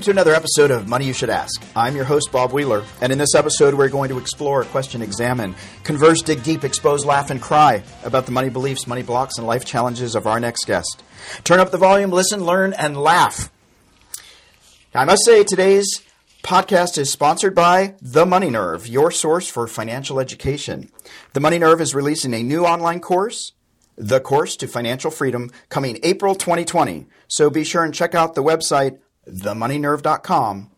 Welcome to another episode of Money You Should Ask. I'm your host, Bob Wheeler, and in this episode, we're going to explore, question, examine, converse, dig deep, expose, laugh, and cry about the money beliefs, money blocks, and life challenges of our next guest. Turn up the volume, listen, learn, and laugh. I must say, today's podcast is sponsored by The Money Nerve, your source for financial education. The Money Nerve is releasing a new online course, The Course to Financial Freedom, coming April 2020. So be sure and check out the website, themoneynerve.com,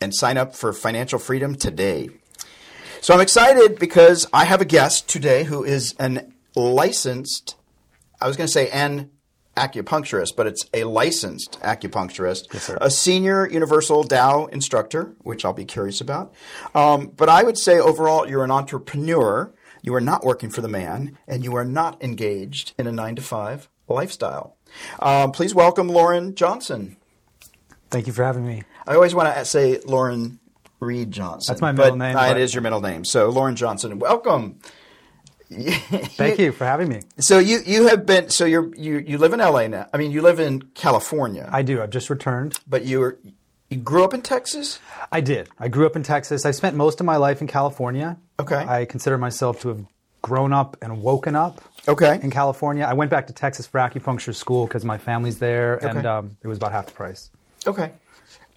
and sign up for financial freedom today. So I'm excited because I have a guest today who is an licensed, I was going to say an acupuncturist, but it's a licensed acupuncturist, Yes, a senior universal Tao instructor, which I'll be curious about. Um, but I would say overall, you're an entrepreneur. You are not working for the man, and you are not engaged in a nine to five lifestyle. Um, please welcome Loren Johnson. Thank you for having me. I always want to say Loren Reed Johnson. That's my middle name, it but- is your middle name. So Loren Johnson, welcome. Thank you for having me. So you you have been so you're you you live in LA now. I mean, you live in California, I do. I've just returned. but you were you grew up in Texas. I did. I grew up in Texas. I spent most of my life in California. Okay. I consider myself to have grown up and woken up Okay. in California. I went back to Texas for acupuncture school because my family's there, and um, it was about half the price. Okay.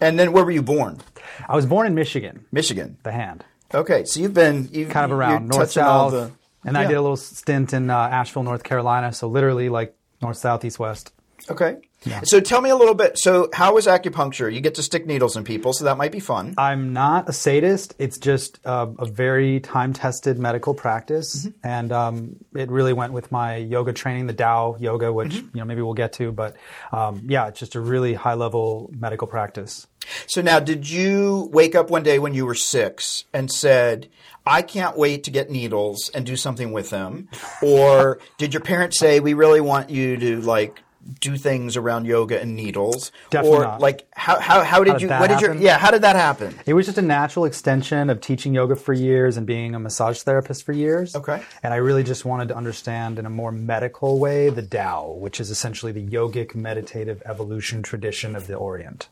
And then where were you born? I was born in Michigan, Michigan. the hand, Okay, so you've been you've, kind of around north south, the- and I did a little stint in uh, Asheville, North Carolina. So literally like north, south, east, west. Okay. So tell me a little bit. So how is acupuncture? You get to stick needles in people, so that might be fun. I'm not a sadist. It's just uh, a very time-tested medical practice, Mm-hmm. and um, it really went with my yoga training, the Tao yoga, which Mm-hmm. you know maybe we'll get to. But um, yeah, it's just a really high-level medical practice. So now, did you wake up one day when you were six and said, "I can't wait to get needles and do something with them," or did your parents say, "We really want you to like do things around yoga and needles"? Definitely or not. like how how how did did you? What did your yeah? How did that happen? It was just a natural extension of teaching yoga for years and being a massage therapist for years. Okay. And I really just wanted to understand in a more medical way the Tao, which is essentially the yogic meditative evolution tradition of the Orient.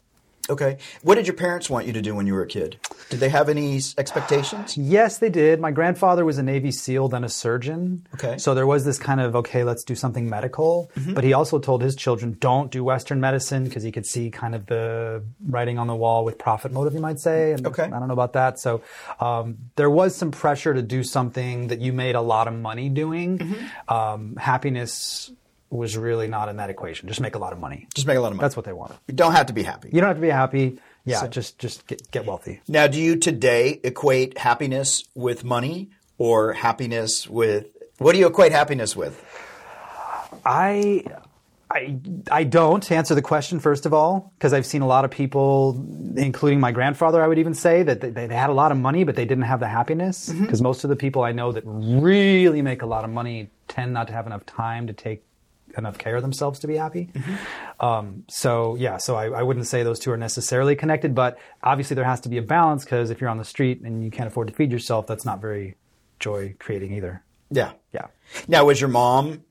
Okay, what did your parents want you to do when you were a kid? Did they have any expectations? Yes, they did. My grandfather was a Navy SEAL, then a surgeon. Okay. So there was this kind of, okay, let's do something medical. But he also told his children, don't do Western medicine because he could see kind of the writing on the wall with profit motive, you might say. And Okay. I don't know about that. So um, there was some pressure to do something that you made a lot of money doing. Um, happiness was really not in that equation. Just make a lot of money. Just make a lot of money. That's what they wanted. you don't have to be happy. You don't have to be happy. Yeah, just just get, get wealthy. Now, do you today equate happiness with money or happiness with what do you equate happiness with? I, I, I don't answer the question first of all because I've seen a lot of people, including my grandfather. I would even say that they, they had a lot of money, but they didn't have the happiness. Mm-hmm. Because most of the people I know that really make a lot of money tend not to have enough time to take enough care of themselves to be happy. Um, so yeah, so I, I wouldn't say those two are necessarily connected, but obviously there has to be a balance because if you're on the street and you can't afford to feed yourself, that's not very joy creating either. Yeah. Yeah. Now, was your mom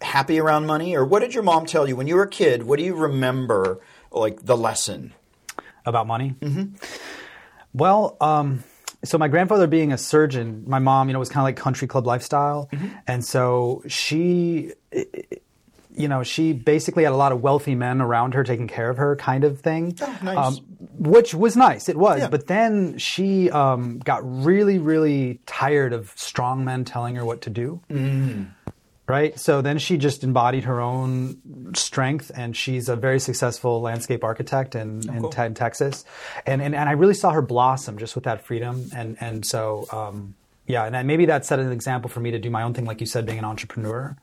happy around money, or what did your mom tell you when you were a kid? What do you remember, like the lesson? About money? Mm-hmm. Well, um, so my grandfather being a surgeon, my mom, you know, was kind of like country club lifestyle. And so she, you know, she basically had a lot of wealthy men around her taking care of her kind of thing. Oh, nice. which was nice. It was. Yeah. But then she um, got really, really tired of strong men telling her what to do. Right. So then she just embodied her own strength, and she's a very successful landscape architect in, in, cool. te- in Texas. And, and and I really saw her blossom just with that freedom. And and so um, yeah, and maybe that set an example for me to do my own thing, like you said, being an entrepreneur,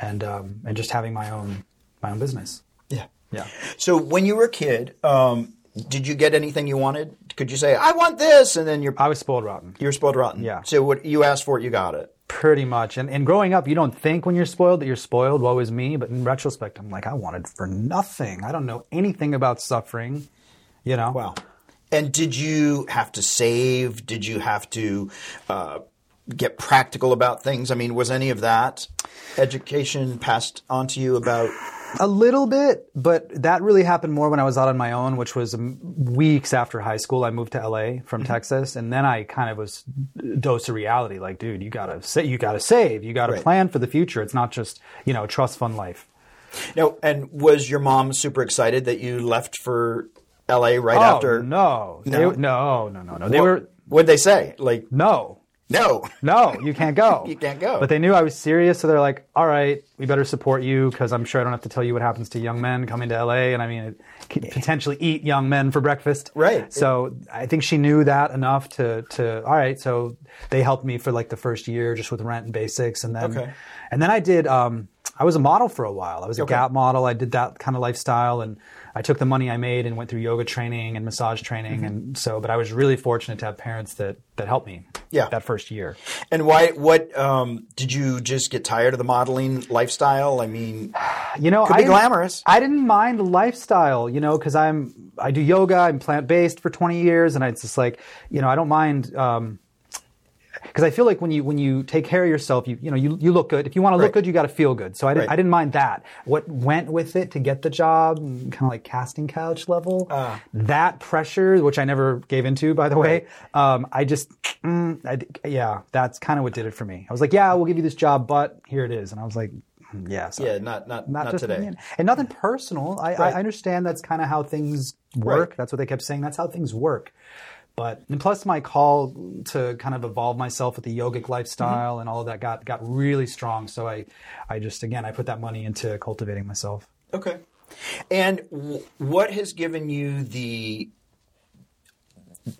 and um, and just having my own my own business. Yeah. Yeah. So when you were a kid, um, did you get anything you wanted? Could you say, "I want this," and then you're I was spoiled rotten. you're spoiled rotten? Yeah. So what you asked for it, you got it. Pretty much. And, and growing up, you don't think when you're spoiled that you're spoiled, woe is me. But in retrospect, I'm like, I wanted for nothing. I don't know anything about suffering, you know? Wow. And did you have to save? Did you have to uh, get practical about things? I mean, was any of that education passed on to you about A little bit, but that really happened more when I was out on my own, which was weeks after high school. I moved to LA from Mm-hmm. Texas, and then I kind of was dose of reality. Like, dude, you gotta sa- you gotta save, you gotta Right. plan for the future. It's not just you know trust fund life. Now, and was your mom super excited that you left for L.A. right oh after? no, No? They- no, no, no, no. They What, were What'd they say? Like, no. No. No, you can't go. You can't go. But they knew I was serious, so they're like, "All right, we better support you because I'm sure I don't have to tell you what happens to young men coming to LA, and I mean, it could potentially eat young men for breakfast." Right. So I think she knew that enough to to all right. So they helped me for like the first year just with rent and basics, and then Okay. and then I did. Um, I was a model for a while. I was a Okay. Gap model. I did that kind of lifestyle, and I took the money I made and went through yoga training and massage training, Mm-hmm. and so. But I was really fortunate to have parents that that helped me. Yeah. That first year. And why? What um, did you just get tired of the modeling lifestyle? I mean, You know, Could I be glamorous. I didn't mind the lifestyle, you know, because I'm I do yoga, I'm plant based for 20 years, and it's just like, you know, I don't mind. Um, because I feel like when you when you take care of yourself, you you know you, you look good. If you want to Right. look good, you got to feel good. So I didn't Right. I didn't mind that. What went with it to get the job, kind of like casting couch level, Ah. that pressure, which I never gave into, by the way. Um, I just mm, I, yeah, that's kind of what did it for me. I was like, yeah, we'll give you this job, but here it is, and I was like, mm, yeah, sorry yeah, not not not, not, just today. and nothing personal. I, Right. I understand that's kind of how things work. Right. That's what they kept saying. That's how things work. But and plus, my call to kind of evolve myself with the yogic lifestyle Mm-hmm. and all of that got got really strong. So I, I just again I put that money into cultivating myself. Okay. And w- what has given you the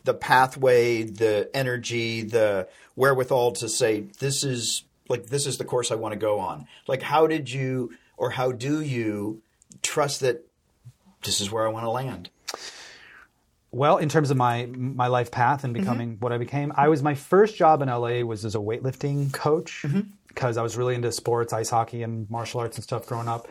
the pathway, the energy, the wherewithal to say this is like this is the course I want to go on? Like how did you or how do you trust that this is where I want to land? Well, in terms of my my life path and becoming what I became, I was my first job in LA was as a weightlifting coach because I was really into sports, ice hockey, and martial arts and stuff growing up.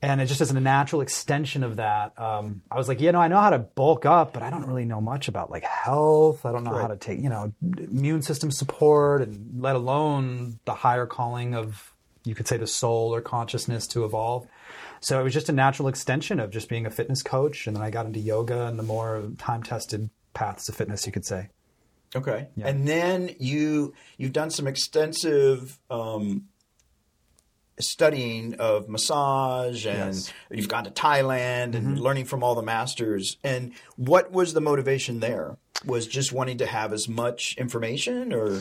And it just as a natural extension of that, um, I was like, you know, I know how to bulk up, but I don't really know much about like health. I don't know how to take, you know, immune system support, and let alone the higher calling of, you could say, the soul or consciousness to evolve. So it was just a natural extension of just being a fitness coach, and then I got into yoga and the more time-tested paths to fitness, you could say. Okay. And then you you've done some extensive um, studying of massage, and Yes. you've gone to Thailand and learning from all the masters. And what was the motivation there? Was just wanting to have as much information, or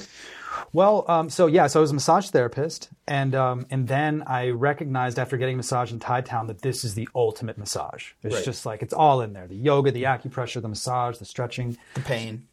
Well, um, so yeah, so I was a massage therapist, and um, and then I recognized after getting massage in Thai Town that this is the ultimate massage. It's Right. just like it's all in there: the yoga, the acupressure, the massage, the stretching. the pain?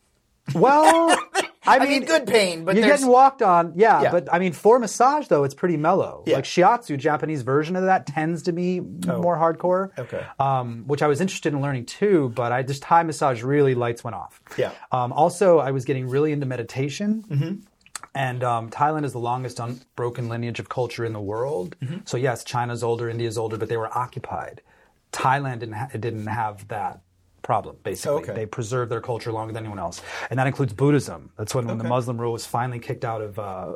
Well, I mean, mean, good pain, but you're there's- getting walked on. Yeah, Yeah. but I mean, for massage though, it's pretty mellow. Yeah. Like shiatsu, Japanese version of that, tends to be more hardcore. Oh. Okay. Um, which I was interested in learning too, but I just Thai massage really lights went off. Yeah. Um, also, I was getting really into meditation. And um, Thailand is the longest unbroken lineage of culture in the world. Mm-hmm. So yes, China's older, India's older, but they were occupied. Thailand didn't ha- didn't have that problem. Basically, Okay. they preserve their culture longer than anyone else, and that includes Buddhism. That's when, when the Muslim rule was finally kicked out of uh,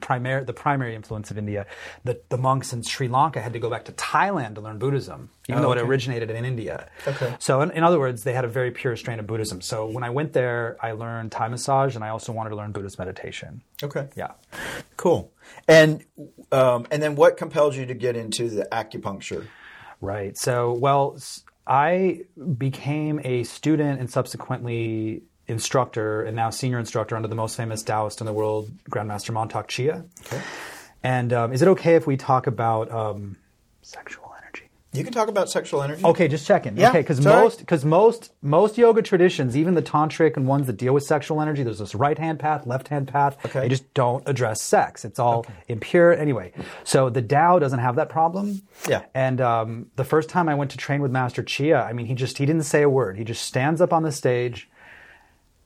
primary the primary influence of India. The, the monks in Sri Lanka had to go back to Thailand to learn Buddhism, even Oh, though okay. it originated in India. Okay. So, in, in other words, they had a very pure strain of Buddhism. So, when I went there, I learned Thai massage, and I also wanted to learn Buddhist meditation. Okay. Yeah. Cool. And um, and then what compelled you to get into the acupuncture? Right. So, well, I became a student and subsequently instructor and now senior instructor under the most famous Taoist in the world, Grandmaster Mantak Chia. Okay. And um, is it okay if we talk about um, sexual? You can talk about sexual energy. Okay, just checking. Yeah, okay, because it's all right. most because most most yoga traditions, even the tantric and ones that deal with sexual energy, there's this right hand path, left hand path. Okay. They just don't address sex. It's all impure anyway. So the Tao doesn't have that problem. Yeah. And um, the first time I went to train with Master Chia, I mean, he just he didn't say a word. He just stands up on the stage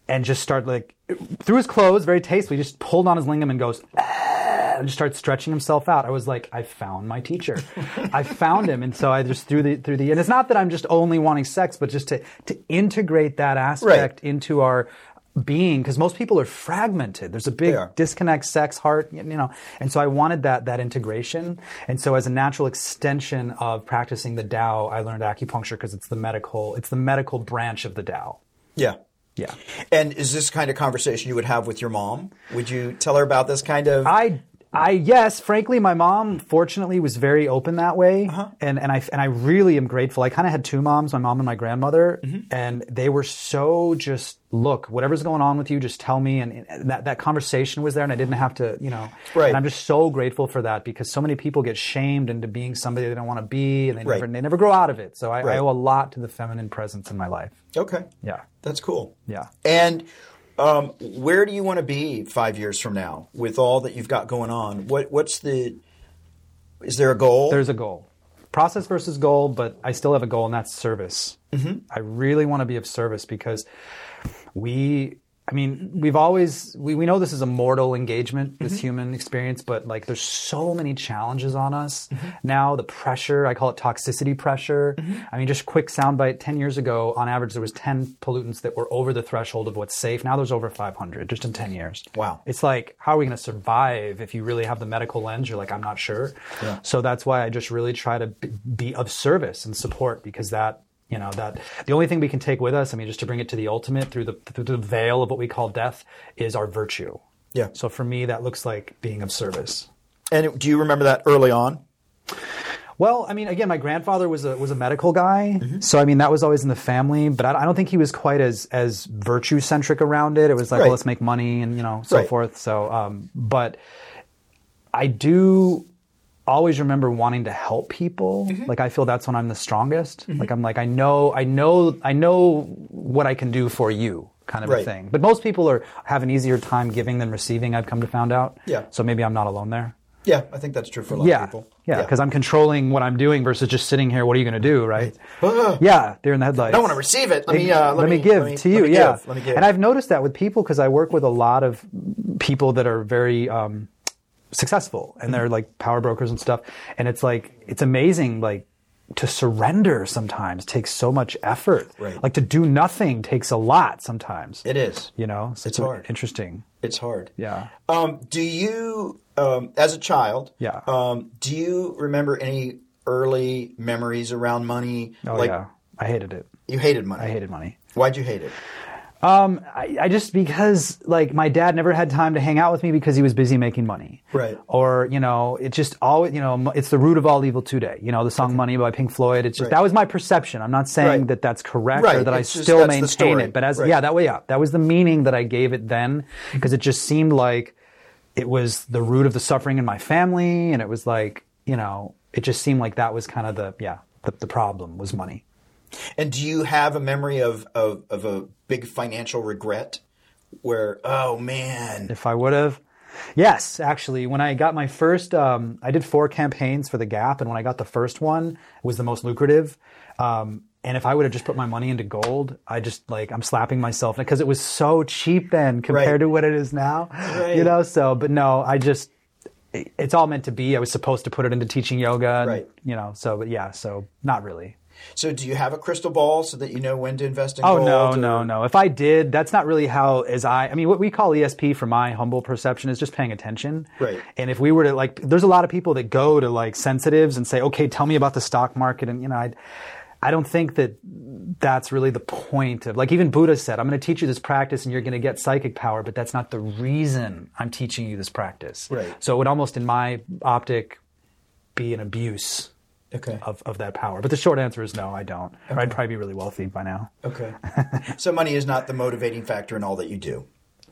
and just started like through his clothes, very tastefully, just pulled on his lingam and goes. "Ah," And just starts stretching himself out. I was like, I found my teacher. I found him, and so I just through the through the. And it's not that I'm just only wanting sex, but just to to integrate that aspect into our being because most people are fragmented there's a big disconnect sex heart you know and so i wanted that that integration and so as a natural extension of practicing the Tao i learned acupuncture because it's the medical it's the medical branch of the Tao Yeah. yeah And is this kind of conversation you would have with your mom? Would you tell her about this kind of? I, I yes, frankly, my mom fortunately was very open that way, uh-huh. and and I and I really am grateful. I kind of had two moms, my mom and my grandmother, mm-hmm. and they were so just look, whatever's going on with you, just tell me, and, and that that conversation was there, and I didn't have to, you know, Right. And I'm just so grateful for that because so many people get shamed into being somebody they don't want to be, and they Right. never they never grow out of it. So I, Right. I owe a lot to the feminine presence in my life. okay. Yeah, That's cool. yeah. And um, where do you want to be five years from now with all that you've got going on? What What's the? Is there a goal? There's a goal. Process versus goal, but I still have a goal, and that's service. I really want to be of service because we, I mean, we've always, we, we know this is a mortal engagement, this mm-hmm. human experience, but like there's so many challenges on us mm-hmm. now. The pressure, I call it toxicity pressure. Mm-hmm. I mean, just quick soundbite 10 years ago, on average, there was 10 pollutants that were over the threshold of what's safe. Now there's over 500 just in 10 years. Wow. It's like, how are we going to survive if you really have the medical lens? You're like, I'm not sure. Yeah. So that's why I just really try to be of service and support because that, you know, that the only thing we can take with us, I mean, just to bring it to the ultimate through the, through the veil of what we call death is our virtue. Yeah. So for me, that looks like being of service. and do you remember that early on? Well, I mean, again, my grandfather was a was a medical guy, so I mean that was always in the family. But I, I don't think he was quite as as virtue centric around it. It was like, Right. well, let's make money and you know so Right. forth. So, um, but I do always remember wanting to help people. Mm-hmm. Like I feel that's when I'm the strongest. Like I'm like I know I know I know what I can do for you. Kind of Right. a thing. But most people are have an easier time giving than receiving. I've come to found out. Yeah. So maybe I'm not alone there. Yeah, I think that's true for a lot Yeah, of people. yeah, because I'm controlling what I'm doing versus just sitting here. What are you going to do, right? Ah. yeah, they're in the headlights. I don't want to receive it. Let me. Uh, let, me, give let me- to let you. me yeah, Let me give. and I've noticed that with people because I work with a lot of people that are very um, successful and Mm-hmm. they're like power brokers and stuff. And it's like it's amazing, like to surrender sometimes takes so much effort. Right. Like to do nothing takes a lot sometimes. it is. you know, so It's hard. Interesting. It's hard. Yeah. Um, do you, um, as a child, Yeah. um, do you remember any early memories around money? Oh like yeah, I hated it. you hated money. I hated money. Why'd you hate it? Um, I, I just because like my dad never had time to hang out with me because he was busy making money. Right. Or you know, it just always you know it's the root of all evil today. You know, the song "Money" by Pink Floyd. It's just Right. that was my perception. I'm not saying Right. that that's correct or Right. that I It's just- still maintain it. But as yeah, that way yeah, that was the meaning that I gave it then because it just seemed like it was the root of the suffering in my family, and it was like you know, it just seemed like that was kind of the yeah the, the problem was money. And do you have a memory of, of, of a big financial regret where, oh man, If I would have. Yes, actually, when I got my first, um, I did four campaigns for the Gap, and when I got the first one, it was the most lucrative. Um, and if I would have just put my money into gold, I just like I'm slapping myself because it was so cheap then compared Right. to what it is now. Right. You know, so but no, I just it- it's all meant to be. I was supposed to put it into teaching yoga, and, Right. You know, so but yeah, so not really. So do you have a crystal ball so that you know when to invest in Oh gold? no, or- no, no. If I did, that's not really how as I I mean what we call ESP for my humble perception is just paying attention. Right. And if we were to like there's a lot of people that go to like sensitives and say, "Okay, tell me about the stock market." And you know, I I don't think that that's really the point of like even Buddha said, "I'm going to teach you this practice and you're going to get psychic power, but that's not the reason I'm teaching you this practice." Right. So it would almost in my optic be an abuse Okay. of, of that power. But the short answer is no, I don't. Or I'd probably be really wealthy by now. Okay. so money is not the motivating factor in all that you do.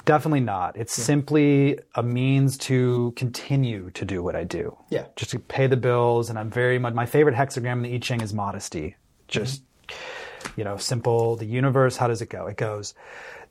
Definitely not. It's simply a means to continue to do what I do. Yeah. Just to pay the bills. And I'm very much, my favorite hexagram in the I Ching is modesty. Just, mm-hmm. you know, simple. The universe, how does it go? It goes,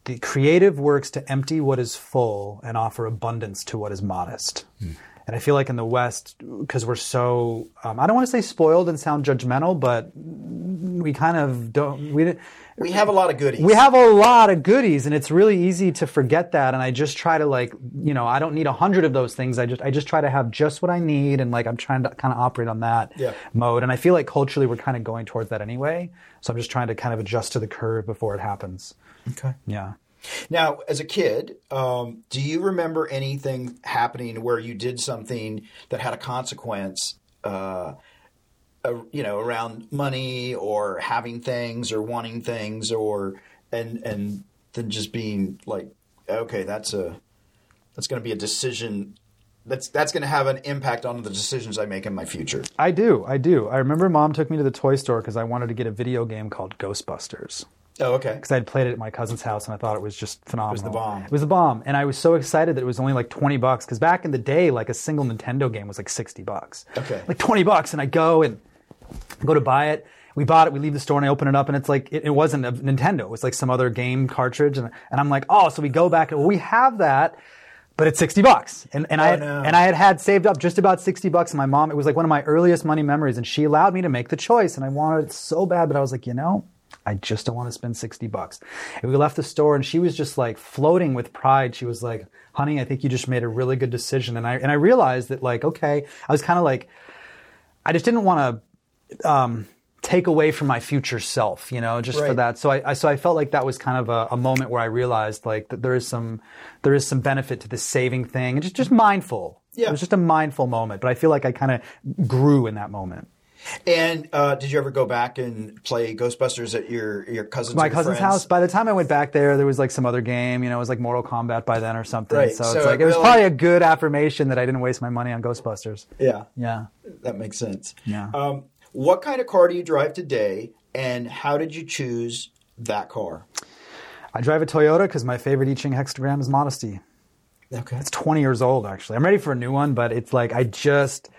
the creative works to empty what is full and offer abundance to what is modest. Hmm. And I feel like in the West, because we're so, um, I don't want to say spoiled and sound judgmental, but we kind of don't, we, We have a lot of goodies. we have a lot of goodies and it's really easy to forget that and i just try to like you know i don't need a hundred of those things i just i just try to have just what i need and like i'm trying to kind of operate on that Yeah. mode and i feel like culturally we're kind of going towards that anyway so i'm just trying to kind of adjust to the curve before it happens Okay. yeah Now, as a kid, um, do you remember anything happening where you did something that had a consequence? Uh, uh, you know, around money or having things or wanting things or and and then just being like, okay, that's a that's going to be a decision that's that's going to have an impact on the decisions I make in my future. I do, I do. I remember mom took me to the toy store because I wanted to get a video game called Ghostbusters. Oh, okay. Because I had played it at my cousin's house and I thought it was just phenomenal. It was the bomb. It was the bomb, and I was so excited that it was only like twenty bucks. Because back in the day, like a single Nintendo game was like sixty bucks. Okay. Like twenty bucks, and I go and go to buy it. We bought it. We leave the store and I open it up and it's like it, it wasn't a Nintendo. It was like some other game cartridge, and and I'm like, oh, so we go back and well, we have that but it's 60 bucks. And, and, Oh, I had, no. and I had had saved up just about 60 bucks. And my mom, it was like one of my earliest money memories. And she allowed me to make the choice. And I wanted it so bad, but I was like, you know, I just don't want to spend 60 bucks. And we left the store and she was just like floating with pride. She was like, honey, I think you just made a really good decision. And I, and I realized that like, okay, I was kind of like, I just didn't want to, um, take away from my future self, you know, just for that. So I, I so I felt like that was kind of a, a moment where I realized like that there is some there is some benefit to this saving thing and just just mindful. Yeah. It was just a mindful moment, but I feel like I kind of grew in that moment. And uh, did you ever go back and play Ghostbusters at your your cousin's? House? My cousin's friends? house. By the time I went back there, there was like some other game. You know, it was like Mortal Kombat by then or something. Right. So, So it's like it it was really- probably a good affirmation that I didn't waste my money on Ghostbusters. Yeah, Yeah. that makes sense. Yeah. Um, what kind of car do you drive today, and how did you choose that car? I drive a Toyota because my favorite I Ching hexagram is Modesty. Okay. It's 20 years old actually. I'm ready for a new one, but it's like I just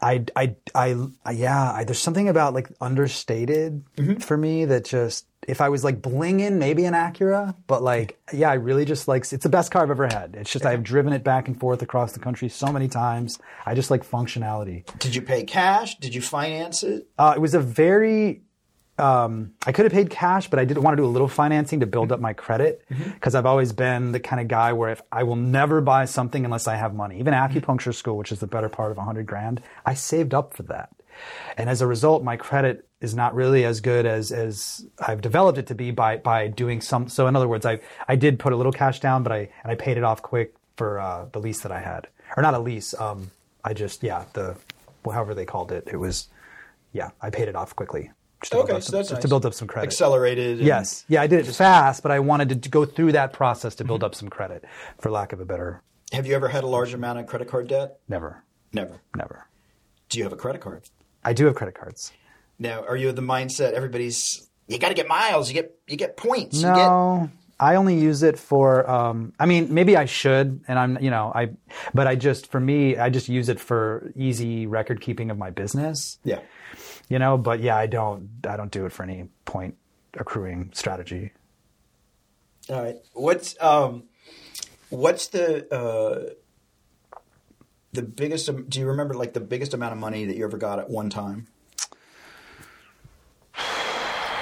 I I I, I yeah, I, there's something about like understated for me that just if I was like blinging, maybe an Acura, but like yeah, I really just like it's the best car I've ever had. It's just I've driven it back and forth across the country so many times. I just like functionality. Did you pay cash? Did you finance it? Uh, it was a very um, I could have paid cash, but I didn't want to do a little financing to build up my credit because I've always been the kind of guy where if I will never buy something unless I have money. Even acupuncture school, which is the better part of a hundred grand, I saved up for that, and as a result, my credit is not really as good as as I've developed it to be by by doing some. So in other words, I I did put a little cash down, but I and I paid it off quick for uh, the lease that I had, or not a lease. Um, I just yeah the however they called it. It was yeah I paid it off quickly. Just to build Okay, up so some, just nice. to build up some credit. Accelerated. Yes, yeah, I did it fast, but I wanted to go through that process to build up some credit, for lack of a better. Have you ever had a large amount of credit card debt? Never, Never. never. Do you have a credit card? I do have credit cards. Now, are you of the mindset everybody's you got to get miles, you get you get points, you get No, I only use it for. Um, I mean, maybe I should, and I'm, you know, I, but I just for me, I just use it for easy record keeping of my business. yeah. You know, but yeah, I don't, I don't do it for any point accruing strategy. All right. What's um, what's the uh, the biggest? Do you remember like the biggest amount of money that you ever got at one time?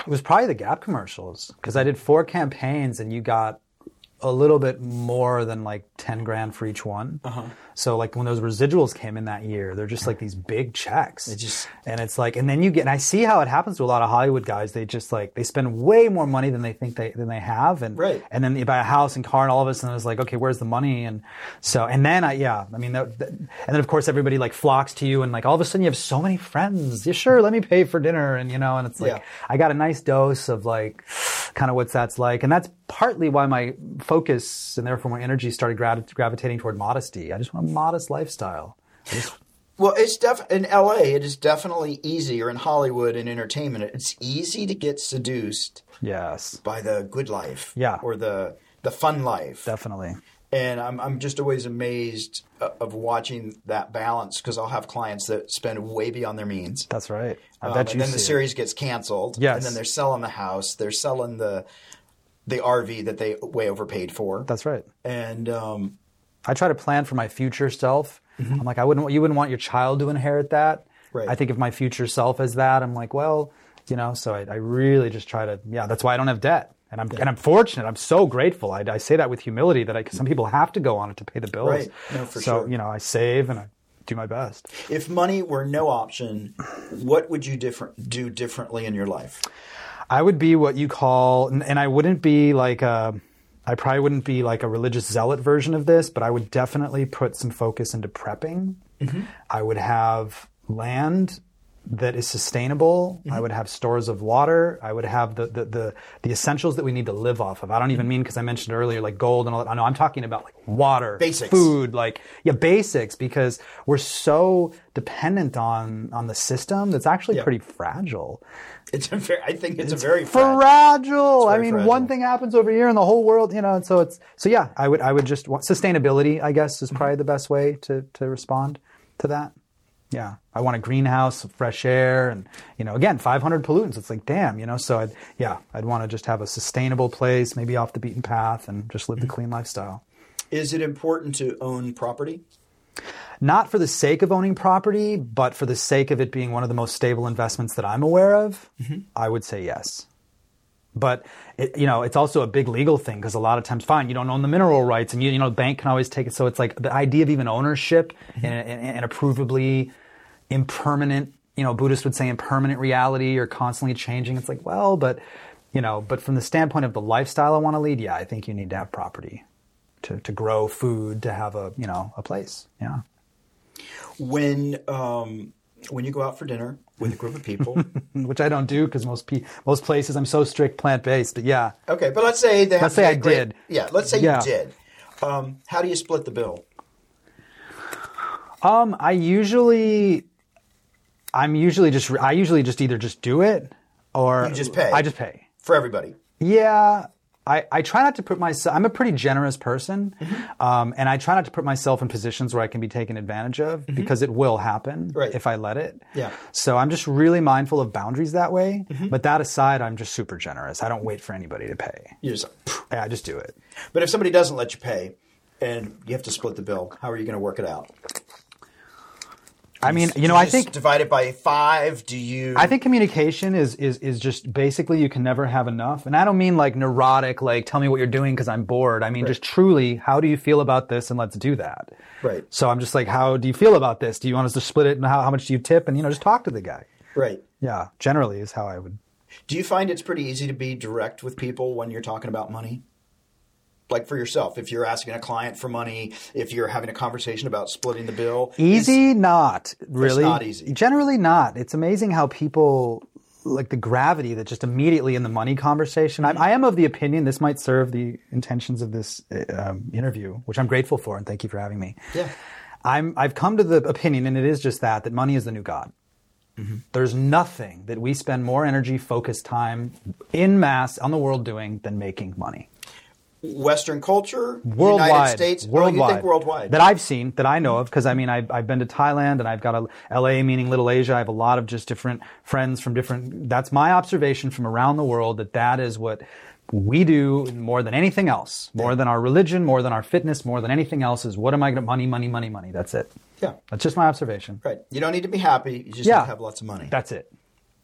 It was probably the Gap commercials because I did four campaigns and you got a little bit more than like 10 grand for each one. Uh-huh. So like when those residuals came in that year, they're just like these big checks. It just- and it's like, and then you get, and I see how it happens to a lot of Hollywood guys. They just like, they spend way more money than they think they, than they have. And, Right. and then they buy a house and car and all of a sudden it's like, okay, where's the money? And so, and then I, yeah, I mean, that, that- and then of course everybody like flocks to you and like all of a sudden you have so many friends. Yeah, sure, let me pay for dinner. And you know, and it's like, Yeah. I got a nice dose of like kind of what that's like. And that's partly why my focus and therefore my energy started gravi- gravitating toward modesty. I just want a modest lifestyle. Just- Well, it's def in LA. It is definitely easier in Hollywood and entertainment, it's easy to get seduced yes, by the good life, Yeah. or the the fun life. definitely. And I'm I'm just always amazed uh, of watching that balance because I'll have clients that spend way beyond their means. That's right. I Um, and you then the see it. series gets canceled. Yes. And then they're selling the house. They're selling the the RV that they way overpaid for. That's right. and um, I try to plan for my future self. I'm like, I wouldn't. You wouldn't want your child to inherit that. Mm-hmm. Right. I think if my future self is that, I'm like, well, you know. So I, I really just try to. Yeah, that's why I don't have debt, and I'm and I'm fortunate. I'm so grateful. I, I say that with humility that I, some people have to go on it to pay the bills. Right. No, for so sure. you know, I save and I do my best. if money were no option, what would you different do differently in your life? I would be what you call, and, and I wouldn't be like a, I probably wouldn't be like a religious zealot version of this, but I would definitely put some focus into prepping. Mm-hmm. I would have land that is sustainable. I would have stores of water. I would have the, the, the, the essentials that we need to live off of. I don't even mean because I mentioned earlier like gold and all that. I know I'm talking about like water, Basics. food, like yeah, basics because we're so dependent on on the system that's actually Yeah. pretty fragile. It's a very, I think it's, a very fragile. fragile. I very mean, fragile. one thing happens over here and the whole world, you know. And so it's so yeah. I would I would just want sustainability. I guess Mm-hmm. is probably the best way to to respond to that. Yeah, I want a greenhouse, fresh air, and you know, again, 500 pollutants. It's like, damn, you know. So, I'd, yeah, I'd want to just have a sustainable place, maybe off the beaten path, and just live the mm-hmm. clean lifestyle. Is it important to own property? Not for the sake of owning property, but for the sake of it being one of the most stable investments that I'm aware of, mm-hmm. I would say yes. But it, you know, it's also a big legal thing because a lot of times, fine, you don't own the mineral rights, and you, you know, the bank can always take it. So it's like the idea of even ownership in, in, in a provably impermanent, you know, Buddhists would say impermanent reality or constantly changing. It's like, well, but you know, but from the standpoint of the lifestyle I want to lead, yeah, I think you need to have property to to grow food, to have a you know a place. Yeah. When um, when you go out for dinner with a group of people, which I don't do because most pe- most places I'm so strict plant based. But yeah, okay, but let's say they Let's say I great- did. Yeah, let's say Yeah. you did. Um, how do you split the bill? um, I usually, I'm usually just I usually just either just do it or You just pay. I just pay. for everybody. Yeah. I, I try not to put myself. I'm a pretty generous person, mm-hmm. um, and I try not to put myself in positions where I can be taken advantage of mm-hmm. because it will happen Right. if I let it. Yeah. So I'm just really mindful of boundaries that way. Mm-hmm. But that aside, I'm just super generous. I don't wait for anybody to pay. You just, Yeah, I just do it. but if somebody doesn't let you pay, and you have to split the bill, how are you going to work it out? I mean, you know, I think divide it by five. Do you? I think communication is is is just basically you can never have enough. And I don't mean like neurotic, like tell me what you're doing because I'm bored. I mean just truly, how do you feel about this, and let's do that. Right. So I'm just like, how do you feel about this? Do you want us to split it, and how, how much do you tip? And you know, just talk to the guy. right. Yeah, generally is how I would. Do you find it's pretty easy to be direct with people when you're talking about money? Like for yourself, if you're asking a client for money, if you're having a conversation about splitting the bill, Easy, not really. not easy. Generally, not. It's amazing how people like the gravity that just immediately in the money conversation. I, I am of the opinion this might serve the intentions of this uh, um, interview, which I'm grateful for, and thank you for having me. Yeah. I'm, I've come to the opinion, and it is just that, that money is the new God. Mm-hmm. There's nothing that we spend more energy, focused time in mass on the world doing than making money. Western culture, Worldwide, United States, worldwide, Oh, you think worldwide? that I've seen, that I know of, because I mean, I've, I've been to Thailand and I've got a LA, meaning Little Asia. I have a lot of just different friends from different. That's my observation from around the world. That that is what we do more than anything else, more than our religion, more than our fitness, more than anything else. Is what am I going to money, money, money, money? That's it. yeah, That's just my observation. right. You don't need to be happy. You just Yeah. need to have lots of money. That's it.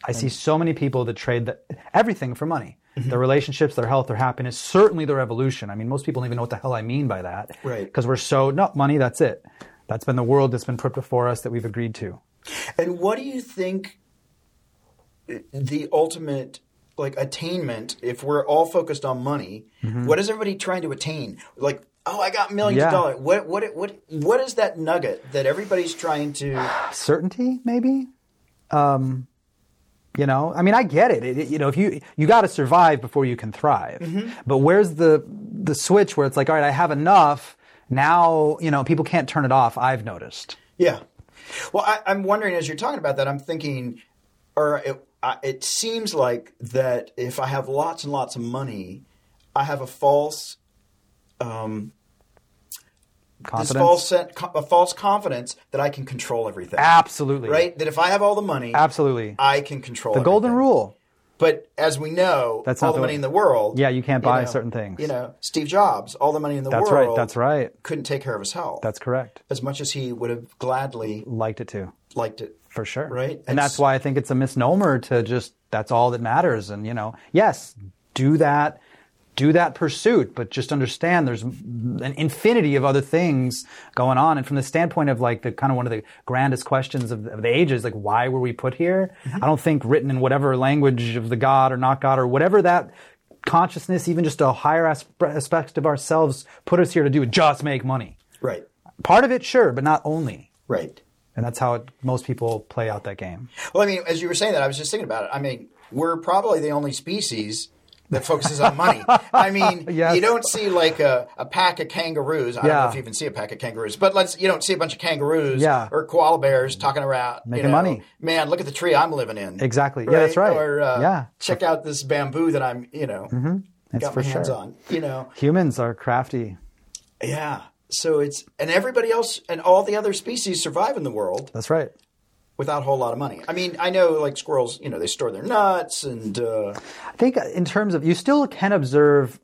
I see so many people that trade the, everything for money. Mm-hmm. Their relationships, their health, their happiness, certainly their evolution. I mean, most people don't even know what the hell I mean by that. Right. Because we're so, no, money, that's it. That's been the world that's been put before us that we've agreed to. And what do you think eh, the ultimate like attainment if we're all focused on money, mm-hmm. what is everybody trying to attain? Like, oh, I got millions Yeah. of dollars. What what what what is that nugget that everybody's trying to Certainty, maybe? Um, you know, I mean, I get it. It- you know, if you you got to survive before you can thrive. But where's the the switch where it's like, all right, I have enough. Now, you know, people can't turn it off. I've noticed. Yeah. Well, I, I'm wondering as you're talking about that, I'm thinking, or it, I, it seems like that if I have lots and lots of money, I have a false, um, this false, a false confidence that I can control everything. Absolutely. Right? That if I have all the money, Absolutely. I can control the golden everything. rule. But as we know, That's all the the money way- in the world. Yeah, you can't buy know, certain things. You know, Steve Jobs, all the money in the That's world. right. That's right. Couldn't take care of his health. That's correct. as much as he would have gladly Liked it to. liked it. For sure. Right? And And that's why I think it's a misnomer to just that's all that matters. And you know, yes, do that do that pursuit, but just understand there's an infinity of other things going on. And from the standpoint of like the kind of one of the grandest questions of, of the ages, like why were we put here? Mm-hmm. I don't think written in whatever language of the God or not God or whatever that consciousness, even just a higher aspe- aspect of ourselves, put us here to do just make money. Right. Part of it, sure, but not only. Right. And that's how it, most people play out that game. Well, I mean, as you were saying that, I was just thinking about it. I mean, we're probably the only species that focuses on money. I mean, Yes. you don't see like a, a pack of kangaroos. I don't know if you even see a pack of kangaroos, but let's you don't see a bunch of kangaroos Yeah. or koala bears talking around you Making know, money. Man, look at the tree I'm living in. Exactly. Yeah, that's right. Or uh, Yeah. check out this bamboo that I'm you know That's got for my hands sure. on. You know, Humans are crafty. yeah. So it's and everybody else and all the other species survive in the world That's right. Without a whole lot of money. I mean, I know like squirrels, you know, they store their nuts and uh, I think in terms of you still can observe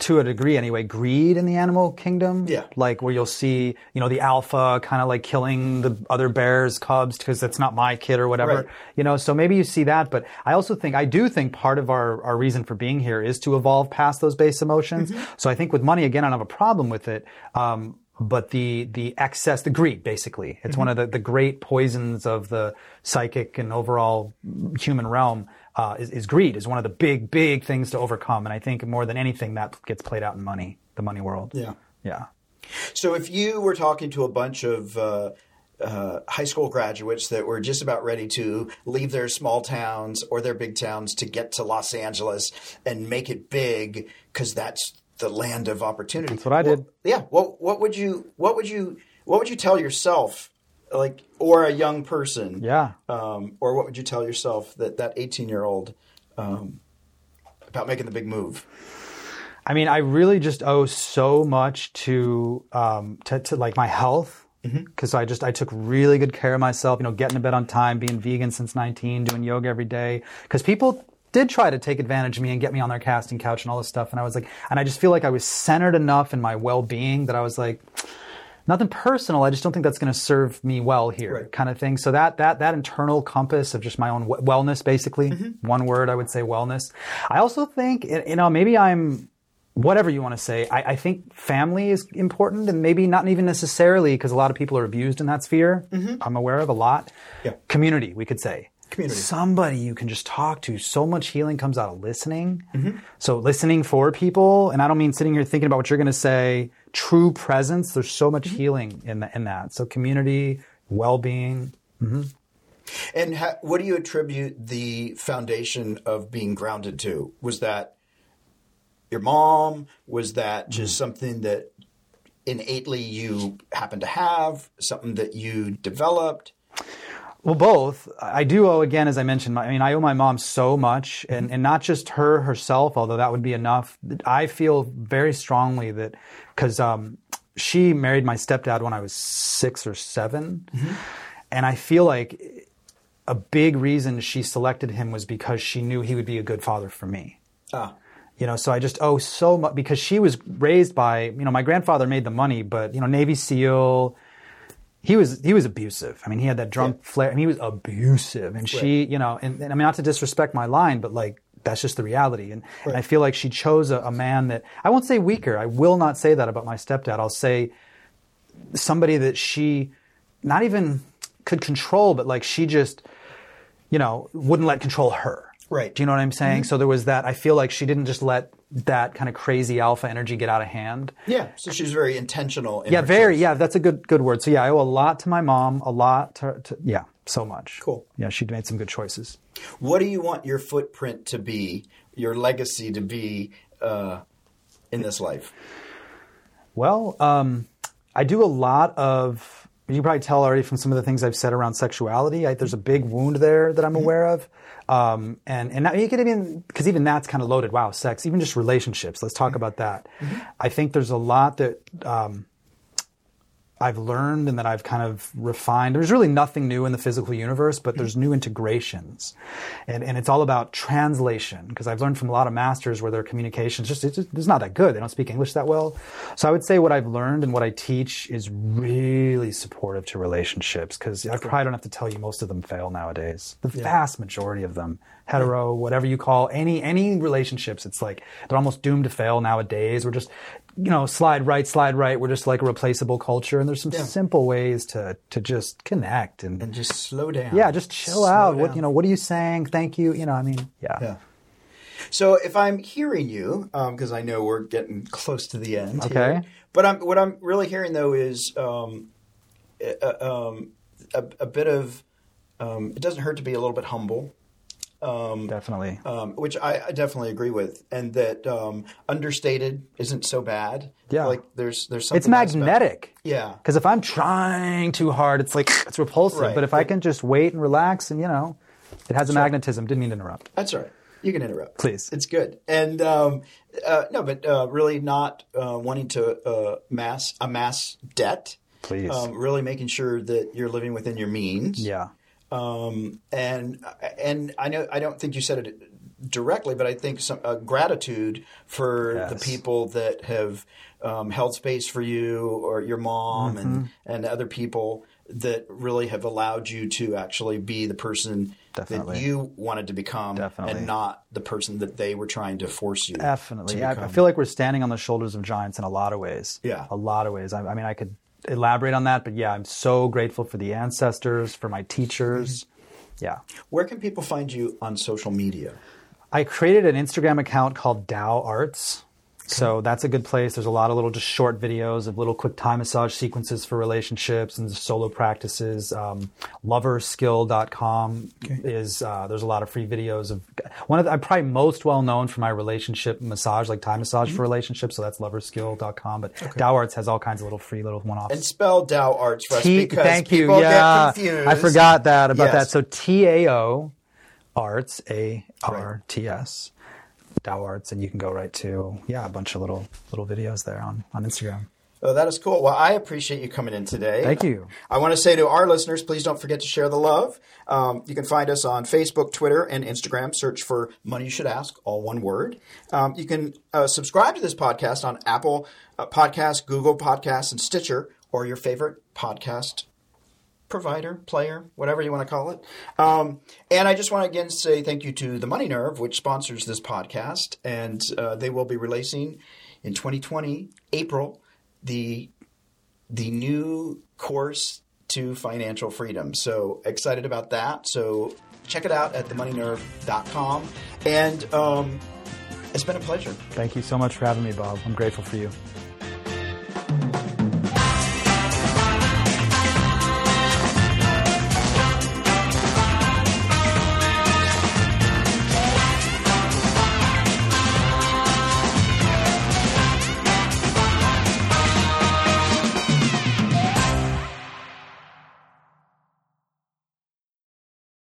to a degree anyway greed in the animal kingdom Yeah. like where you'll see you know the alpha kind of like killing the other bears cubs because it's not my kid or whatever Right. you know so maybe you see that but i also think i do think part of our, our reason for being here is to evolve past those base emotions so i think with money again i don't have a problem with it um, but the the excess the greed basically. It's one of the, the great poisons of the psychic and overall human realm uh, is, is greed is one of the big big things to overcome. And i think more than anything that gets played out in money the money world. Yeah. yeah. So if you were talking to a bunch of uh, uh, high school graduates that were just about ready to leave their small towns or their big towns to get to Los Angeles and make it big because that's the land of opportunity. That's what I did. Well, yeah. What what would you what would you what would you tell yourself like or a young person? Yeah. Um, or what would you tell yourself that that eighteen year old um, about making the big move? I mean, I really just owe so much to um, to, to like my health because I just I took really good care of myself. You know, getting to bed on time, being vegan since 19, doing yoga every day. Because people did try to take advantage of me and get me on their casting couch and all this stuff, and I was like, and I just feel like I was centered enough in my well being that I was like. Nothing personal. I just don't think that's going to serve me well here, Right. kind of thing. So that that that internal compass of just my own wellness, basically, mm-hmm. one word, I would say wellness. I also think, you know, maybe I'm whatever you want to say. I, I think family is important, and maybe not even necessarily because a lot of people are abused in that sphere. Mm-hmm. I'm aware of a lot. Yeah. Community, we could say. Community. Somebody you can just talk to. So much healing comes out of listening. Mm-hmm. So listening for people, and I don't mean sitting here thinking about what you're going to say. True presence. There's so much mm-hmm. healing in the, in that. So community, well-being. Mm-hmm. And ha- what do you attribute the foundation of being grounded to? Was that your mom? Was that just something that innately you happened to have? Something that you developed? Well, both. I do owe, again, as I mentioned, I mean, I owe my mom so much, and, and not just her herself, although that would be enough. I feel very strongly that because um, she married my stepdad when I was six or 7 and I feel like a big reason she selected him was because she knew he would be a good father for me Ah, you know so i just owe so much because she was raised by you know my grandfather made the money but you know navy seal he was he was abusive. I mean he had that drunk flair. And he was abusive. And she you know and, and i mean not to disrespect my line but like that's just the reality. And, and i feel like she chose a, a man that i won't say weaker. I will not say that about my stepdad. I'll say somebody that she not even could control but like she just you know wouldn't let control her. Right. do you know what I'm saying? Mm-hmm. So there was that. I feel like she didn't just let that kind of crazy alpha energy get out of hand. yeah. So she was very intentional. In Yeah, very. choice. Yeah, that's a good good word. So yeah, I owe a lot to my mom. A lot to, to yeah, so much. Cool. Yeah, she made some good choices. What do you want your footprint to be? Your legacy to be uh, in this life? Well, um, I do a lot of. You can probably tell already from some of the things I've said around sexuality. I, there's a big wound there that I'm aware of, um, and and that, you could even because even that's kind of loaded. Wow, sex, even just relationships. Let's talk about that. I think there's a lot that um, I've learned and that I've kind of refined. There's really nothing new in the physical universe, but there's new integrations. And, and it's all about translation because I've learned from a lot of masters where their communications just, it's, just, it's not that good. They don't speak English that well. So I would say what I've learned and what I teach is really supportive to relationships because I probably don't have to tell you most of them fail nowadays. The vast majority of them, hetero, whatever you call any, any relationships, it's like they're almost doomed to fail nowadays. We're just, you know, slide right, slide right. We're just like a replaceable culture. And there's some simple ways to, to just connect and, And just slow down. yeah, just chill Slow out. What, you know, what are you saying? Thank you. You know, I mean, yeah. Yeah. So if I'm hearing you, because I know we're getting close to the end. Okay. here, but I'm, what I'm really hearing though is um, a, um, a, a bit of. Um, it doesn't hurt to be a little bit humble. Definitely. um, which I, I definitely agree with, and that um, understated isn't so bad. Yeah. like there's there's something it's magnetic. Yeah, Because if I'm trying too hard, it's like it's repulsive. Right. But if I can just wait and relax, and you know, it has a magnetism. Didn't mean to interrupt. that's all right. You can interrupt, Please. It's good, and um, uh, no, but uh, really not uh, wanting to uh, mass amass debt. Please. um, really making sure that you're living within your means. Yeah. Um, and and I know I don't think you said it directly, but I think some uh, gratitude for the people that have um, held space for you, or your mom, and Mm-hmm. and other people that really have allowed you to actually be the person Definitely. that you wanted to become, Definitely. and not the person that they were trying to force you. Definitely. I, I feel like we're standing on the shoulders of giants in a lot of ways. Yeah. A lot of ways. I, I mean, I could elaborate on that, but yeah, I'm so grateful for the ancestors, for my teachers. Mm-hmm. Yeah. Where can people find you on social media? I created an Instagram account called Tao Arts. So that's a good place. There's a lot of little just short videos of little quick time massage sequences for relationships and solo practices. Um, loverskill.com is uh, there's a lot of free videos of one of the, I'm probably most well known for my relationship massage, like time massage Mm-hmm. for relationships. So that's loverskill.com. But Tao Arts has all kinds of little free little one offs. And spell Tao Arts for us T- because thank you. Yeah, get confused. I forgot that about Yes. that. So T A O Arts A R T S Tao Arts, and you can go right to yeah a bunch of little little videos there on on Instagram. Oh, that is cool. Well, I appreciate you coming in today. Thank you. I want to say to our listeners, please don't forget to share the love. Um, you can find us on Facebook, Twitter, and Instagram. Search for Money You Should Ask, all one word. Um, you can uh, subscribe to this podcast on Apple uh, Podcasts, Google Podcasts, and Stitcher, or your favorite podcast provider, player, whatever you want to call it. Um, and I just want to again say thank you to the Money Nerve, which sponsors this podcast, and uh, they will be releasing in 2020 April the the new course to financial freedom. So excited about that. So check it out at themoneynerve.com. And um, it's been a pleasure. Thank you so much for having me, Bob. I'm grateful for you.